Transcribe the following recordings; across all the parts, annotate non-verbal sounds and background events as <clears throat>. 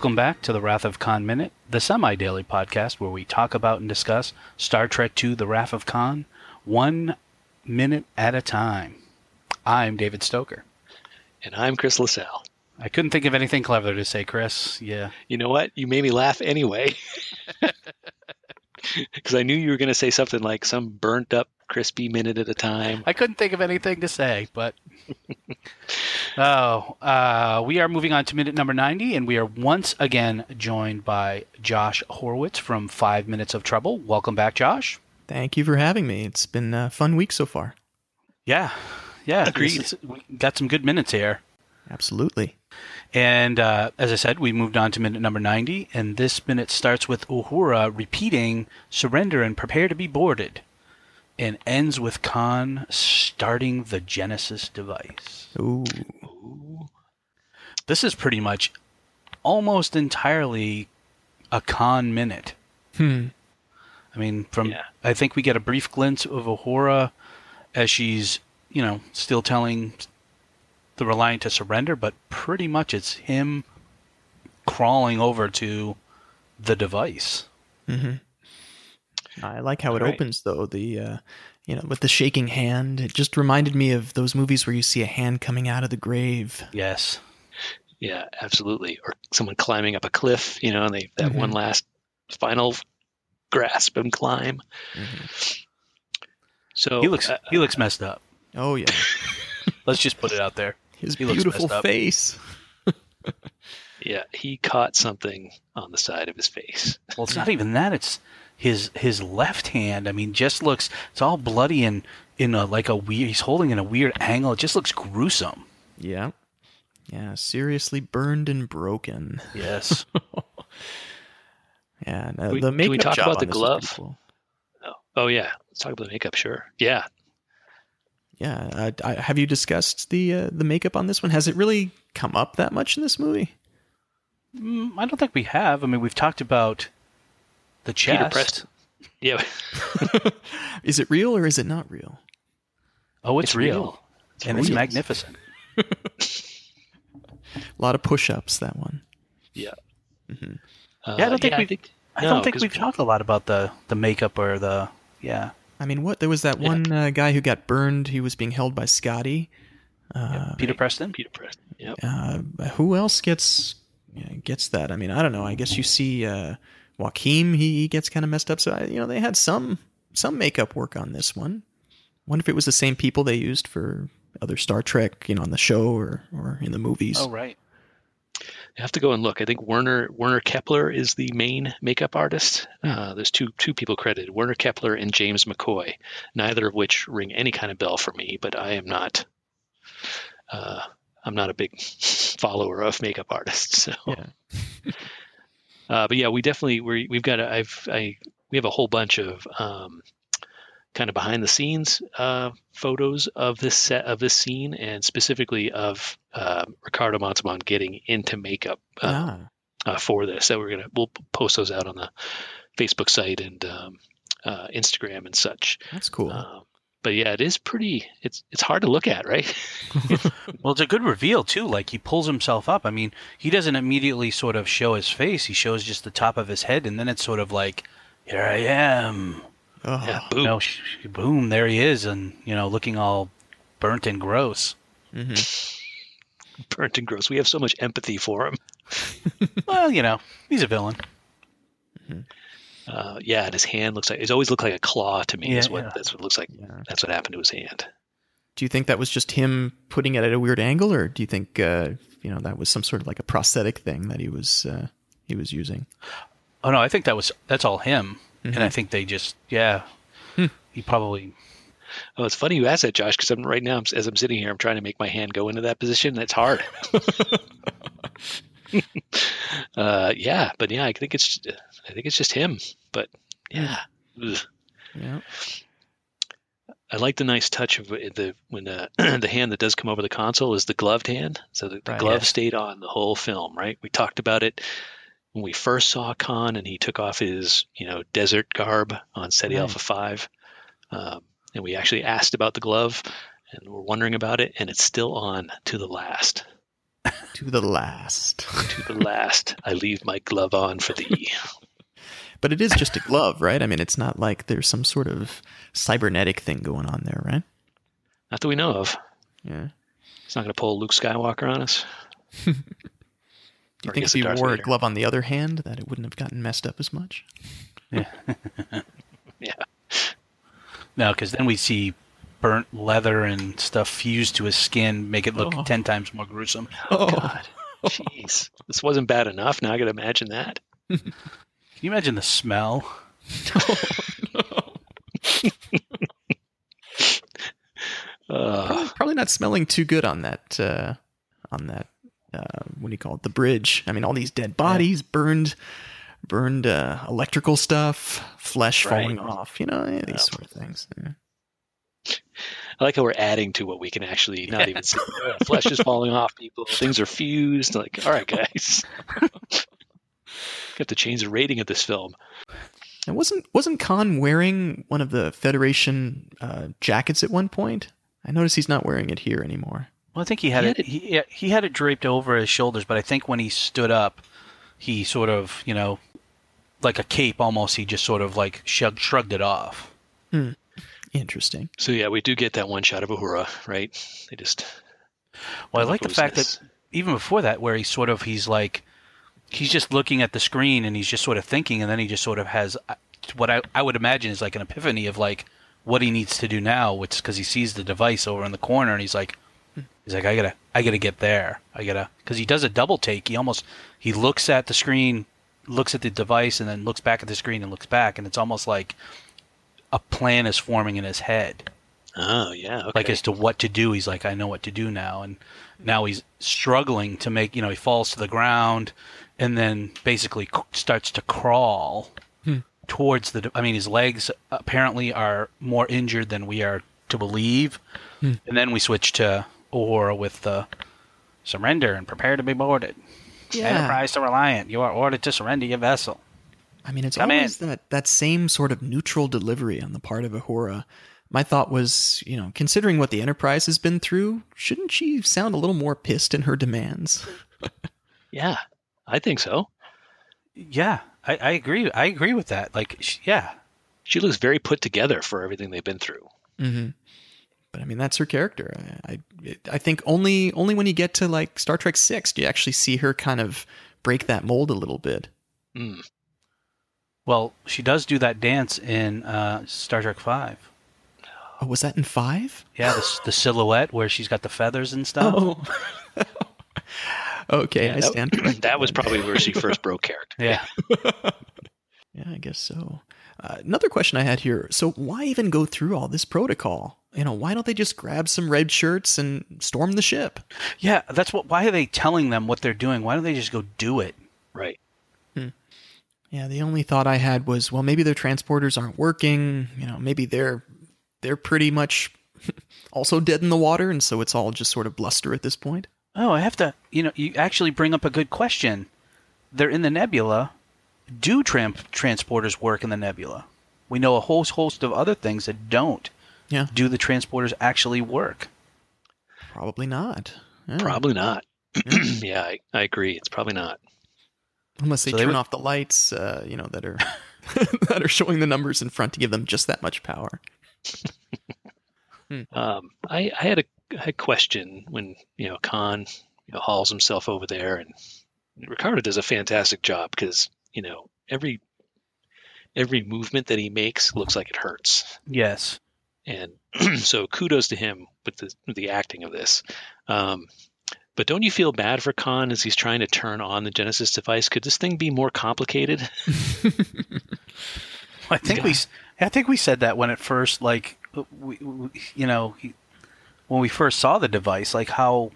Welcome back to the Wrath of Khan Minute, the semi daily podcast where we talk about and discuss Star Trek II The Wrath of Khan one minute at a time. I'm David Stoker. And I'm Chris LaSalle. I couldn't think of anything clever to say, Chris. Yeah. You know what? You made me laugh anyway. <laughs> Because I knew you were going to say something like some burnt up, crispy minute at a time. I couldn't think of anything to say, but. <laughs> oh, uh, we are moving on to minute number 90, and we are once again joined by Josh Horowitz from Five Minutes of Trouble. Welcome back, Josh. Thank you for having me. It's been a fun week so far. Yeah. Yeah. Agreed. Is, we got some good minutes here. Absolutely. And uh, as I said, we moved on to minute number 90, and this minute starts with Uhura repeating, surrender and prepare to be boarded, and ends with Khan starting the Genesis device. Ooh. This is pretty much almost entirely a Khan minute. Hmm. I mean, from Yeah. I think we get a brief glimpse of Uhura as she's, you know, still telling the Reliant to surrender, but pretty much it's him crawling over to the device. hmm I like how it Right. opens though. The uh, you know with the shaking hand. It just reminded me of those movies where you see a hand coming out of the grave. Yes. Yeah, absolutely. Or someone climbing up a cliff, you know, and they that Mhm. one last final grasp and climb. So He looks uh, he looks messed up. Oh yeah, <laughs> Let's just put it out there. <laughs> his He looks beautiful up. face. <laughs> yeah, he caught something on the side of his face. Well, it's not even that. It's his his left hand. I mean, just looks. It's all bloody and in a like a weird. He's holding in a weird angle. It just looks gruesome. Yeah, yeah, seriously burned and broken. Yes. <laughs> Yeah, and, uh, we- the can we talk job about on the this glove? cool. Oh, oh yeah, let's talk about the makeup. Sure. Yeah, Yeah, uh, I, have you discussed the uh, the makeup on this one? Has it really come up that much in this movie? Mm, I don't think we have. I mean, we've talked about the chest. Peter Preston. Yeah, <laughs> is it real or is it not real? Oh, it's, It's real, real. and it's magnificent. A lot of push-ups. That one. yeah. Mhm. Uh, Yeah, I don't think yeah, we- I think, I no, don't think 'cause- we've talked a lot about the the makeup or the yeah. I mean, what? There was that Yeah. one uh, guy who got burned. He was being held by Scotty. Uh, Peter Preston. Peter Preston. Yep. uh, who else gets gets that? I mean, I don't know. I guess you see uh, Joaquin. He, he gets kind of messed up. So I, you know, they had some some makeup work on this one. Wonder if it was the same people they used for other Star Trek, you know, on the show or or in the movies. Oh right. You have to go and look. I think Werner Werner Keppler is the main makeup artist. Uh, there's two two people credited: Werner Kepler and James McCoy. Neither of which ring any kind of bell for me. But I am not. Uh, I'm not a big <laughs> follower of makeup artists. So, Yeah. <laughs> uh, but yeah, we definitely we we've got. A, I've I we have a whole bunch of um, kind of behind the scenes uh, photos of this set of this scene, and specifically of uh, Ricardo Montalban getting into makeup uh, Ah, uh, for this. So we're gonna we'll post those out on the Facebook site and um, uh, Instagram and such. that's cool. Um, but yeah, it is pretty. It's it's hard to look at, right? <laughs> Well, it's a good reveal too. Like he pulls himself up. I mean, he doesn't immediately sort of show his face. He shows just the top of his head, and then it's sort of like, "Here I am." oh, Yeah, You boom. know, sh- sh- boom, there he is, and you know, looking all burnt and gross. mhm. <laughs> Burnt and gross. We have so much empathy for him. well, you know, he's a villain. Uh, yeah, and his hand looks like it's always looked like a claw to me. Yeah, is what yeah. that's what it looks like. Yeah. That's what happened to his hand. Do you think that was just him putting it at a weird angle, or do you think uh, you know that was some sort of like a prosthetic thing that he was uh, he was using? Oh no, I think that was that's all him, and I think they just yeah, he probably Oh, it's funny you asked that, Josh, because I'm right now as I'm sitting here, I'm trying to make my hand go into that position. That's hard. <laughs> <laughs> uh, yeah, but yeah, I think it's I think it's just him. But yeah, Ugh. Yeah. I like the nice touch of the when the <clears throat> the hand that does come over the console is the gloved hand. So the, the Right. glove Yes. stayed on the whole film, right? We talked about it when we first saw Khan and he took off his you know desert garb on Ceti Right. Alpha Five, um, and we actually asked about the glove and we're wondering about it, and it's still on to the last. <laughs> to the last. To the last, I leave my glove on for thee. <laughs> But it is just a glove, right? I mean, it's not like there's some sort of cybernetic thing going on there, right? Not that we know of. Yeah. He's not going to pull Luke Skywalker on us. <laughs> Do you I think guess if you Darth wore Vader. a glove on the other hand, that it wouldn't have gotten messed up as much? Yeah. <laughs> yeah. No, because then we see burnt leather and stuff fused to his skin, make it look Oh. ten times more gruesome. Oh, God. Jeez. This wasn't bad enough. Now I got to imagine that. <laughs> Can you imagine the smell? <laughs> Uh, <laughs> probably, probably not smelling too good on that. Uh, on that, uh, what do you call it? The bridge. I mean, all these dead bodies, burned, burned uh, electrical stuff, flesh Right. falling off. You know, yeah, these Yeah. sort of things. Yeah. I like how we're adding to what we can actually not even see. <laughs> Uh, flesh is falling off people. Things are fused. Like, all right, guys. Got to change the rating of this film. And wasn't wasn't Khan wearing one of the Federation uh, jackets at one point? I notice he's not wearing it here anymore. Well, I think he had He it. had it- He, yeah, he had it draped over his shoulders, but I think when he stood up, he sort of, you know, like a cape almost. He just sort of like shrug, shrugged it off. Interesting. So yeah, we do get that one shot of Uhura, right? They just Well, I like the fact this. that even before that, where he sort of he's like he's just looking at the screen and he's just sort of thinking, and then he just sort of has uh, what I I would imagine is like an epiphany of like what he needs to do now, which because he sees the device over in the corner and he's like. He's like, I gotta, I gotta get there. I gotta, because he does a double take. He almost, he looks at the screen, looks at the device, and then looks back at the screen and looks back, and it's almost like a plan is forming in his head Oh yeah, okay. like as to what to do. He's like, I know what to do now, and now he's struggling to make. You know, he falls to the ground, and then basically starts to crawl hmm. towards the. I mean, his legs apparently are more injured than we are to believe, hmm. and then we switch to Uhura with the surrender and prepare to be boarded. Enterprise to Reliant, you are ordered to surrender your vessel. I mean, it's Come always that that same sort of neutral delivery on the part of Uhura. My thought was, you know, considering what the Enterprise has been through, shouldn't she sound a little more pissed in her demands? <laughs> yeah, I think so. Yeah, I, I agree. I agree with that. Like, sh- yeah, She looks very put together for everything they've been through. Mm-hmm. But I mean, that's her character. I, I, I think only only when you get to like Star Trek Six do you actually see her kind of break that mold a little bit. Mm. Well, she does do that dance in uh, Star Trek Five. Oh, was that in five? Yeah, the, the silhouette where she's got the feathers and stuff. Oh. <laughs> okay, Yeah, I stand that, <clears throat> corrected. that was probably where she first broke character. <laughs> Yeah. <laughs> Yeah, I guess so. Uh, another question I had here. So, why even go through all this protocol? You know, why don't they just grab some red shirts and storm the ship? Yeah, that's what. Why are they telling them what they're doing? Why don't they just go do it? Right. Yeah, the only thought I had was, well, maybe their transporters aren't working. You know, maybe they're they're pretty much <laughs> also dead in the water, and so it's all just sort of bluster at this point. Oh, I have to. You know, you actually bring up a good question. They're in the nebula. Do tram- transporters work in the nebula? We know a whole host of other things that don't. Yeah, Do the transporters actually work? probably not. Yeah. Probably not. yeah, <clears throat> I, I agree. It's probably not. unless they So they turn off the lights, uh, you know, that are <laughs> that are showing the numbers in front to give them just that much power. Um, I, I had a, I had a question when you know Khan you know, hauls himself over there, and Ricardo does a fantastic job because you know every every movement that he makes looks like it hurts, Yes. and <clears throat> so kudos to him with the with the acting of this. Um, but don't you feel bad for Khan as he's trying to turn on the Genesis device? Could this thing be more complicated? <laughs> I think we, s- I think we said that when it first, like, we, we, you know, he- when we first saw the device, like how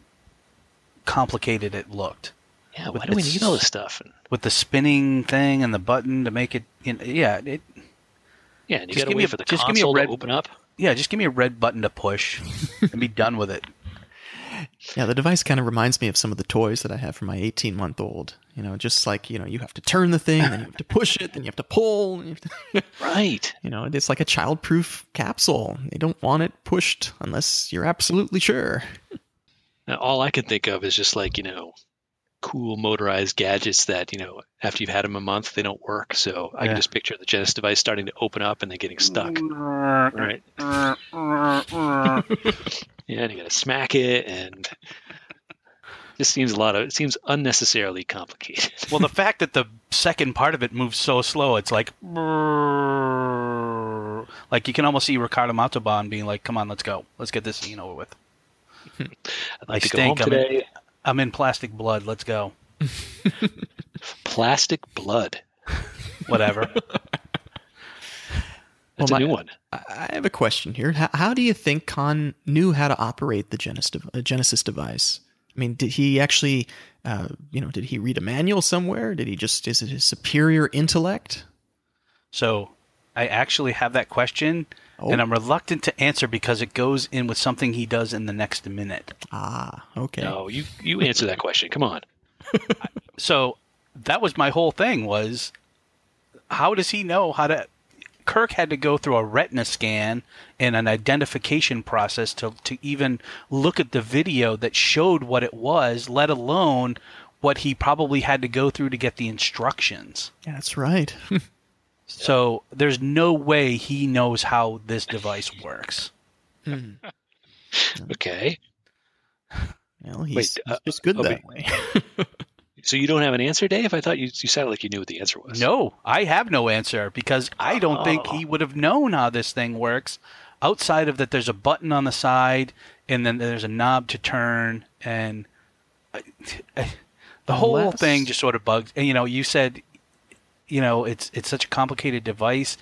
complicated it looked Yeah, With why do we need all this stuff? With the spinning thing and the button to make it. You know, yeah, it, yeah, and you Just got to give me wait a- for the just give me a console red- to open up. yeah. Just give me a red button to push and be done with it. Yeah, the device kind of reminds me of some of the toys that I have for my 18 month old. You know, just like, you know, you have to turn the thing, then you have to push it, then you have to pull. And you, have to, <laughs> Right. you know, it's like a child proof capsule. They don't want it pushed unless you're absolutely sure. Now, all I can think of is just like, you know, cool motorized gadgets that, you know, after you've had them a month, they don't work. So I Yeah. can just picture the Genesis device starting to open up and then getting stuck. <laughs> Right. <laughs> And you got to smack it and just seems a lot of, it seems unnecessarily complicated. <laughs> Well, the fact that the second part of it moves so slow, it's like, like you can almost see Ricardo Montalban being like, "Come on, let's go, let's get this scene over with." <laughs> I'd I to go home stink. I'm in- I'm in plastic blood. Let's go. <laughs> Plastic blood. Whatever. That's Well, a my- new one. I I have a question here. How, how do you think Khan knew how to operate the Genesis, dev- uh, Genesis device? I mean, did he actually, uh, you know, did he read a manual somewhere? Did he just, is it his superior intellect? so, I actually have that question, Oh. and I'm reluctant to answer because it goes in with something he does in the next minute. Ah, okay. No, you, you answer that question. Come on. <laughs> so that was my whole thing was how does he know how to kirk had to go through a retina scan and an identification process to, to even look at the video that showed what it was let alone what he probably had to go through to get the instructions Yeah, that's right. <laughs> so there's no way he knows how this device works <laughs> Okay. well, he's, Wait, he's uh, just good oh, that wait. way. <laughs> So you don't have an answer, Dave? I thought you, you sounded like you knew what the answer was. No, I have no answer because I don't think he oh. would have known how this thing works outside of that there's a button on the side and then there's a knob to turn and I- I- the whole Unless- thing just sort of bugs. And you know, you said you know, it's it's such a complicated device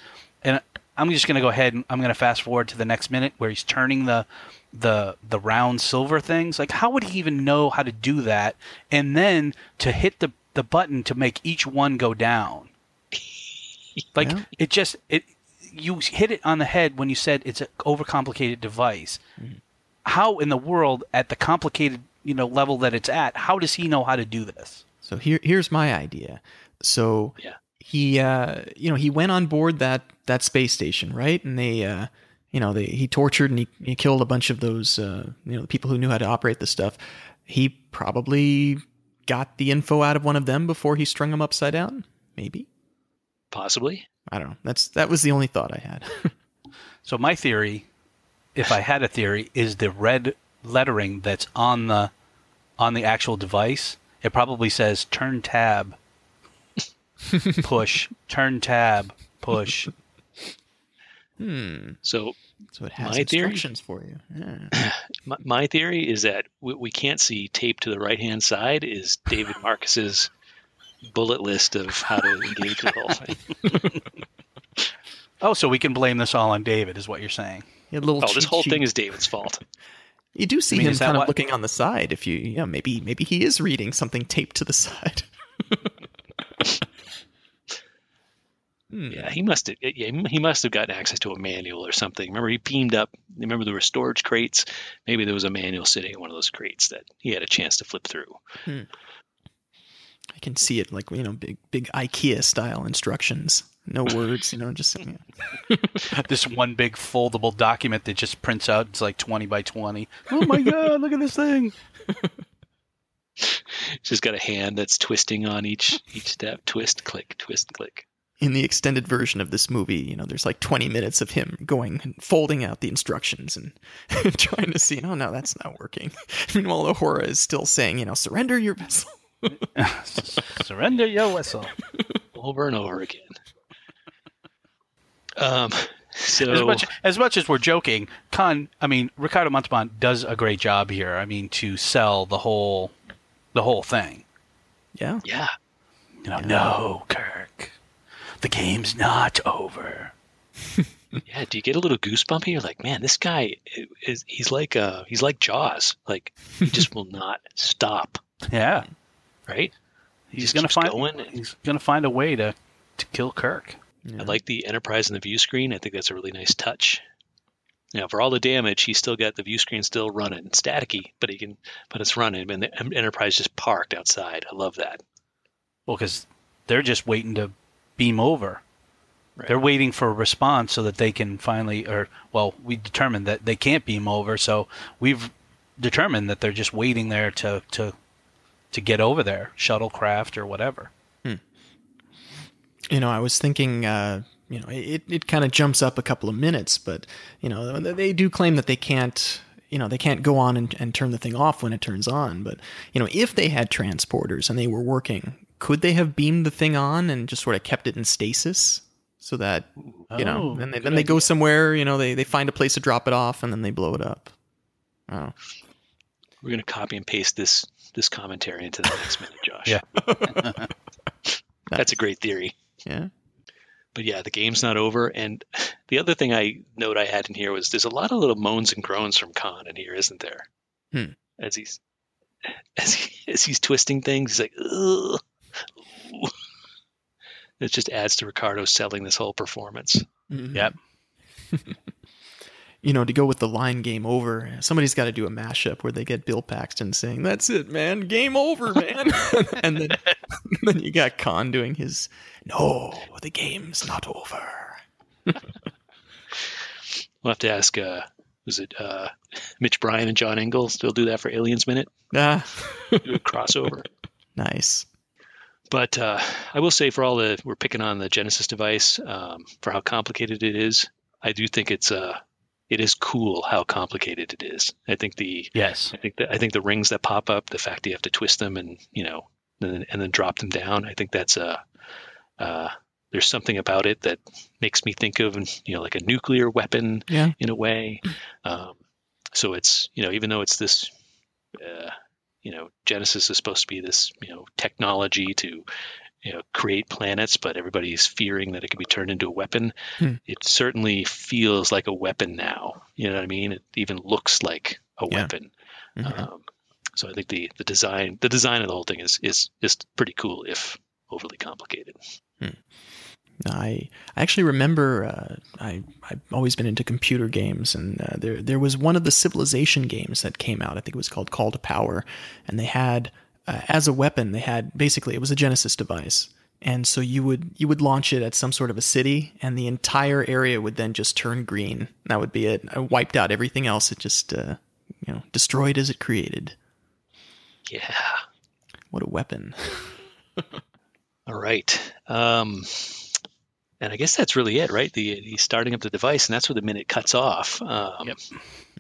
and I'm just going to go ahead and I'm going to fast forward to the next minute where he's turning the the the round silver things. Like how would he even know how to do that and then to hit the the button to make each one go down? <laughs> Like Yeah. it just it you hit it on the head when you said it's an overcomplicated device. Mm-hmm. How in the world at the complicated, you know, level that it's at, how does he know how to do this? So here, here's my idea. So Yeah. He, uh, you know, he went on board that that space station, right? And they, uh, you know, they he tortured and he, he killed a bunch of those, uh, you know, the people who knew how to operate the stuff. He probably got the info out of one of them before he strung them upside down. Maybe Possibly. I don't know. That's that was the only thought I had. <laughs> So my theory, if I had a theory, is the red lettering that's on the on the actual device. It probably says turn tab, <laughs> push, turn tab, push. hmm. So So it has My theory? instructions for you. Yeah. <clears throat> my, my theory is that what we can't see taped to the right hand side is David <laughs> Marcus's bullet list of how to engage with the whole thing. Oh, so we can blame this all on David, is what you're saying? He a little Oh, this whole sheet. thing is David's fault. You do see I mean, him kind of what- looking on the side. If you, yeah, maybe maybe he is reading something taped to the <laughs> side. Hmm. Yeah, he must have. Yeah, he must have gotten access to a manual or something. Remember, he beamed up. Remember, there were storage crates. Maybe there was a manual sitting in one of those crates that he had a chance to flip through. I can see it like you know, big big IKEA style instructions. No <laughs> words, you know, just yeah. <laughs> This one big foldable document that just prints out. It's like 20 by 20. Oh my <laughs> God, look at this thing. He's just got a hand that's twisting on each each step. Twist, click, twist, click. In the extended version of this movie, you know, there's like 20 minutes of him going and folding out the instructions and <laughs> trying to see, oh no, that's not working. <laughs> Meanwhile, Uhura is still saying, you know, surrender your vessel. <laughs> Surrender your whistle. over and over again. Um, so As much, as much as we're joking, Khan, I mean, Ricardo Montalban does a great job here. I mean, to sell the whole, the whole thing. Yeah. yeah, You know, no, Kirk, the game's not over. <laughs> yeah. Do you get a little goosebumpy? You're like, man, this guy is he's like uh he's like Jaws. Like he just <laughs> will not stop. Yeah, Right? he's gonna find. going and- He's gonna find a way to to kill Kirk. I like the Enterprise and the view screen. I think that's a really nice touch. Now, for all the damage, he's still got the view screen still running, staticky, but he can, but it's running, and the Enterprise just parked outside. I love that. Well, because they're just waiting to beam over. Right. They're waiting for a response so that they can finally, or well, we determined that they can't beam over, so we've determined that they're just waiting there to to to get over there, shuttlecraft or whatever. You know, I was thinking, uh, you know, it, it kind of jumps up a couple of minutes, but, you know, they do claim that they can't, you know, they can't go on and, and turn the thing off when it turns on. But, you know, if they had transporters and they were working, could they have beamed the thing on and just sort of kept it in stasis? So that, you know, Oh, then they, then they go somewhere, you know, they, they find a place to drop it off and then they blow it up. Oh. We're going to copy and paste this this commentary into the next minute, <laughs> Josh. Yeah. <laughs> That's a great theory. Yeah. But yeah, the game's not over. And the other thing I note I had in here was there's a lot of little moans and groans from Khan in here, isn't there? Hmm. As he's <laughs> as he, as he's twisting things, he's like, Ugh. It just adds to Ricardo selling this whole performance. Mhm. Yep. <laughs> you know, to go with the line game over, somebody's got to do a mashup where they get Bill Paxton saying, That's it, man, game over, man. <laughs> and then, <laughs> then you got Khan doing his, No, the game's not over. We'll have to ask. Uh, was it uh, Mitch Bryan and John Engel still do that for Aliens Minute? Ah, Do a crossover. nice. But uh, I will say, for all the we're picking on the Genesis device um, for how complicated it is, I do think it's uh, it is cool how complicated it is. I think the Yes. I think the I think the rings that pop up, the fact you have to twist them and you know and then, and then drop them down. I think that's uh, uh, there's something about it that makes me think of you know like a nuclear weapon Yeah. in a way. Um, so it's you know even though it's this uh, you know Genesis is supposed to be this you know technology to you know create planets, but everybody's fearing that it could be turned into a weapon. Hmm. It certainly feels like a weapon now. You know what I mean? It even looks like a Yeah. weapon. Mhm. Um, so I think the the design the design of the whole thing is is is pretty cool if overly complicated. I I actually remember uh, I I've always been into computer games, and uh, there there was one of the Civilization games that came out. I think it was called Call to Power, and they had uh, as a weapon they had basically it was a Genesis device, and so you would you would launch it at some sort of a city, and the entire area would then just turn green. That would be it. I wiped out everything else. It just uh, you know destroyed as it created. Yeah. What a weapon! <laughs> All right. Um, and I guess that's really it, right? The he's starting up the device, and that's where the minute cuts off. Um, Yep.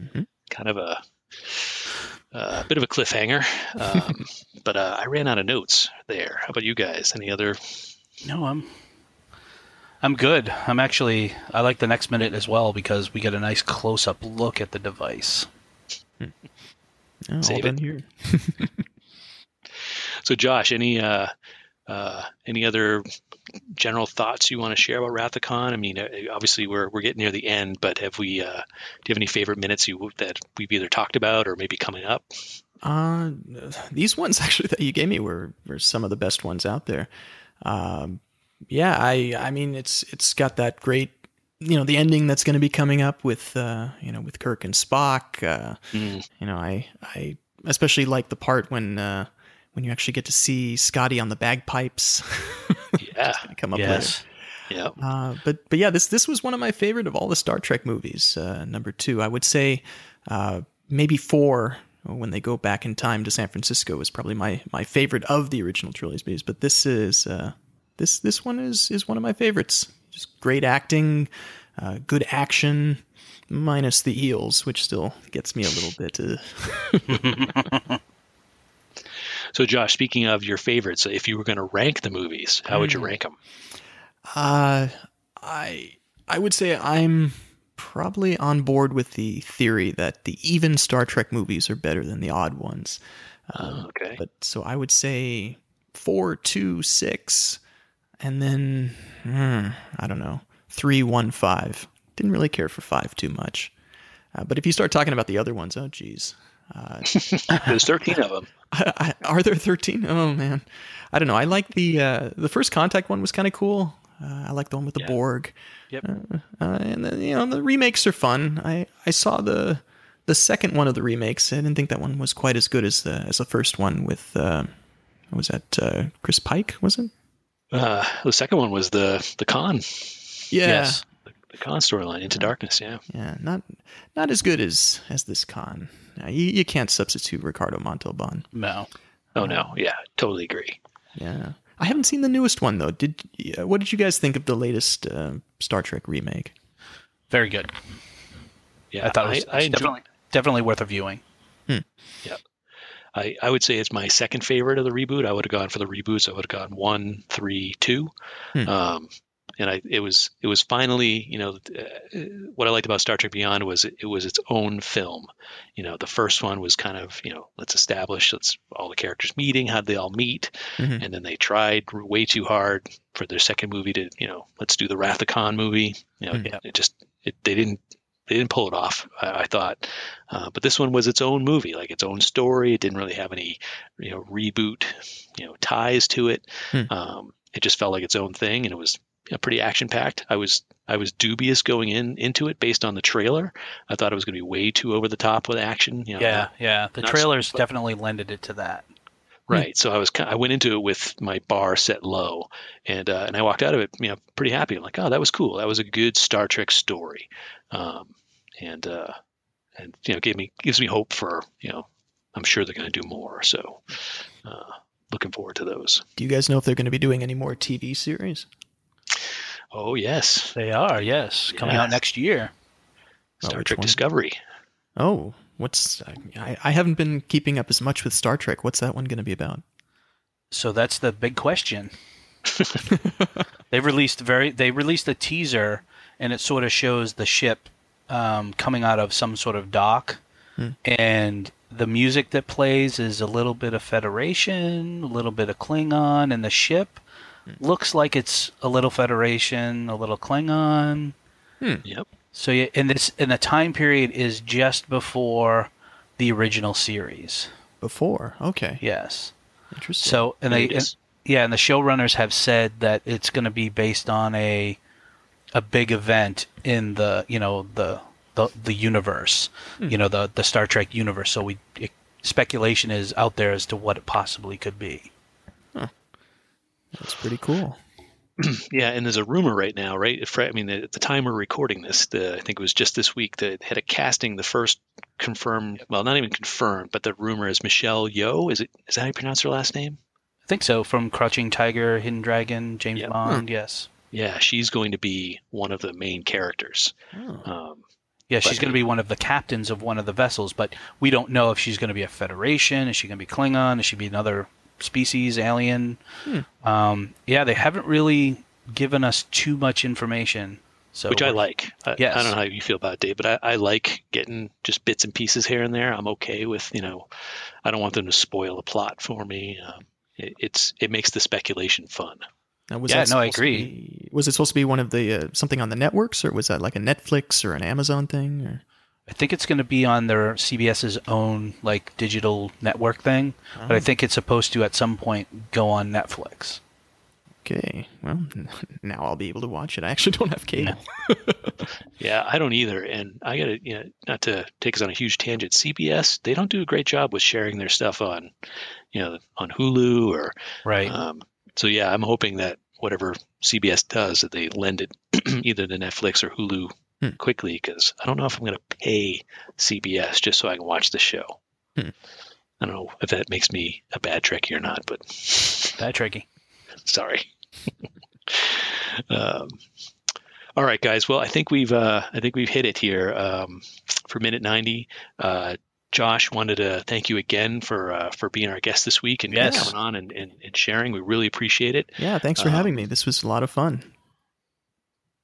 Mhm. Kind of a a bit of a cliffhanger. Um, <laughs> but uh, I ran out of notes there. How about you guys? Any other? No, I'm I'm good. I'm actually I like the next minute as well because we get a nice close up look at the device. Oh, all Save done it. here. <laughs> So, Josh, any uh, uh, any other general thoughts you want to share about Khan? I mean, uh, obviously we're we're getting near the end, but have we? Uh, do you have any favorite minutes you that we've either talked about or maybe coming up? Uh, these ones <laughs> actually that you gave me were, were some of the best ones out there. Um, yeah, I I mean it's it's got that great you know the ending that's going to be coming up with uh, you know with Kirk and Spock. Uh, Mm, you know I I especially like the part when uh, when you actually get to see Scotty on the bagpipes. <laughs> yeah, come up later. yes. yeah. Uh, but but yeah, this this was one of my favorite of all the Star Trek movies. Uh, number two, I would say uh, maybe four when they go back in time to San Francisco is probably my my favorite of the original trilogies. But this is uh, this this one is is one of my favorites. Just great acting, uh, good action, minus the eels, which still gets me a little bit. <laughs> <laughs> So, Josh, speaking of your favorites, if you were going to rank the movies, how would you Mm. rank them? Uh, I I would say I'm probably on board with the theory that the even Star Trek movies are better than the odd ones. Um, okay. But so I would say four, two, six, and then hmm, I don't know, three, one, five. Didn't really care for five too much. Uh, but if you start talking about the other ones, oh geez. Uh, There's 13 of them. <laughs> I, I, are there 13? Oh man, I don't know. I like the uh, the first contact one was kind of cool. Uh, I like the one with the Yeah. Borg. Yep. Uh, uh, and then you know the remakes are fun. I I saw the the second one of the remakes. I didn't think that one was quite as good as the as the first one with uh, what was that uh, Chris Pike? Was it? Uh, the second one was the the Khan, Yeah. Yes. the Khan storyline, Into Darkness. Yeah. Yeah. Not not as good as as this con. You, you can't substitute Ricardo Montalban. No. Oh no, yeah, totally agree. Yeah, I haven't seen the newest one though. Did uh, what did you guys think of the latest uh, Star Trek remake? Very good. Yeah, I thought it was I, I enjoy- definitely definitely worth a viewing. Yeah, I, I would say it's my second favorite of the reboot. I would have gone for the reboots. I would have gone one, three, two. Hmm. Um, and I, it was it was finally, you know, uh, what I liked about Star Trek Beyond was it, it was its own film. You know, the first one was kind of, you know, let's establish let's all the characters meeting, how'd they all meet, Mhm. and then they tried way too hard for their second movie to, you know, let's do the Wrath of Khan movie. You know, Hmm. it, it just it, they didn't they didn't pull it off. I, I thought, uh, but this one was its own movie, like its own story. It didn't really have any, you know, reboot, you know, ties to it. Hmm. Um, it just felt like its own thing, and it was you know, pretty action packed. I was I was dubious going in into it based on the trailer. I thought it was going to be way too over the top with action. You know, Yeah, yeah. The trailers but- definitely lended it to that. Right. So I was ki- I went into it with my bar set low, and uh, and I walked out of it, you know, pretty happy. I'm like, oh, that was cool. That was a good Star Trek story, um, and uh, and you know, gave me gives me hope for you know, I'm sure they're going to do more. So, uh, looking forward to those. Do you guys know if they're going to be doing any more TV series? Oh yes, They are, yes, coming out next year. Oh, Star which Trek one? Discovery. Oh, what's I, I haven't been keeping up as much with Star Trek. What's that one going to be about? So that's the big question. <laughs> they released very they released a teaser and it sort of shows the ship um, coming out of some sort of dock Hmm. and the music that plays is a little bit of Federation, a little bit of Klingon, and the ship looks like it's a little Federation, a little Klingon. Hmm. Yep. So yeah, and this and the time period is just before the original series. Before, okay, Yes. interesting. So and they Yes. yeah, and the showrunners have said that it's going to be based on a a big event in the you know the the, the universe, hmm. you know the the Star Trek universe. So we it, speculation is out there as to what it possibly could be. That's pretty cool. <clears throat> Yeah, and there's a rumor right now, right? I mean, at the time we're recording this, the, I think it was just this week that had a casting. The first confirmed, well, not even confirmed, but the rumor is Michelle Yeoh. Is it? Is that how you pronounce her last name? I think so. From Crouching Tiger, Hidden Dragon, James Yeah. Bond. Yes. Yeah, she's going to be one of the main characters. Oh. Um, Yeah, she's going to be one of the captains of one of the vessels, but we don't know if she's going to be a Federation. Is she going to be Klingon? Is she be another species, alien? Hmm. Um, yeah, they haven't really given us too much information. So which I like. I, Yes. I don't know how you feel about it, Dave, but I, I like getting just bits and pieces here and there. I'm okay with, you know, I don't want them to spoil the plot for me. Um, it, it's it makes the speculation fun. Now, was Yeah, no, I agree. be- was it supposed to be one of the uh, something on the networks, or was that like a Netflix or an Amazon thing? Or I think it's going to be on their CBS's own like digital network thing, but I think it's supposed to at some point go on Netflix. okay, well, <laughs> now I'll be able to watch it. I actually don't have cable. <laughs> Yeah, I don't either. And I got to, you know, not to take us on a huge tangent, CBS, they don't do a great job with sharing their stuff on, you know, on Hulu or, Right. um, so yeah, I'm hoping that whatever CBS does, that they lend it <clears throat> either to Netflix or Hulu Hmm. quickly because I don't know if I'm going to pay CBS just so I can watch the show. Hmm. I don't know if that makes me a bad Trekkie or not, but <laughs> Bad tricky. sorry. <laughs> um, all right, guys. Well, I think we've uh, I think we've hit it here um, for minute ninety. Uh, Josh wanted to thank you again for uh, for being our guest this week and Yes. coming on and, and, and sharing. We really appreciate it. Yeah, thanks for Um, having me. This was a lot of fun.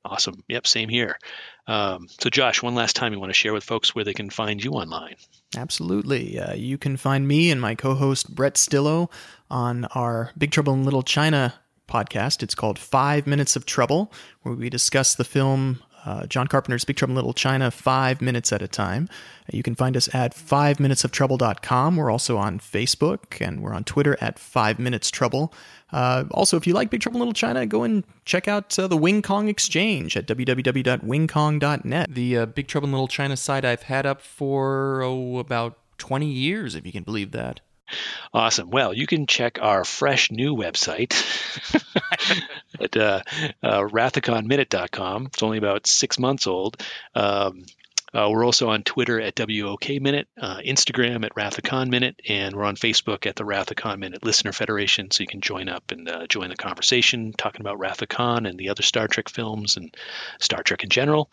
Awesome. Yep, same here. Um, so, Josh, one last time, you want to share with folks where they can find you online? Absolutely. Uh, you can find me and my co host Brett Stillo on our Big Trouble in Little China podcast. It's called Five Minutes of Trouble, where we discuss the film uh, John Carpenter's Big Trouble in Little China five minutes at a time. You can find us at 5minutesoftrouble.com. We're also on Facebook and we're on Twitter at 5 Minutes Trouble. Uh, also, if you like Big Trouble in Little China, go and check out uh, the Wing Kong Exchange at www.wingkong.net. The uh, Big Trouble in Little China site I've had up for, oh, about 20 years, if you can believe that. Awesome. Well, you can check our fresh new website at <laughs> uh, uh, wrathofkhanminute.com. It's only about six months old. Um, uh, we're also on Twitter at WOK Minute, uh, Instagram at Wrath of Khan Minute, and we're on Facebook at the Wrath of Khan Minute Listener Federation. So you can join up and uh, join the conversation, talking about Wrath of Khan and the other Star Trek films and Star Trek in general.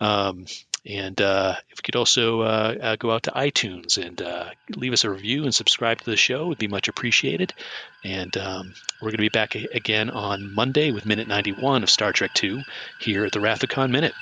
Um, and uh, if you could also uh, uh, go out to iTunes and uh, leave us a review and subscribe to the show, would be much appreciated. And um, we're going to be back a- again on Monday with Minute 91 of Star Trek 2 here at the Wrath of Khan Minute.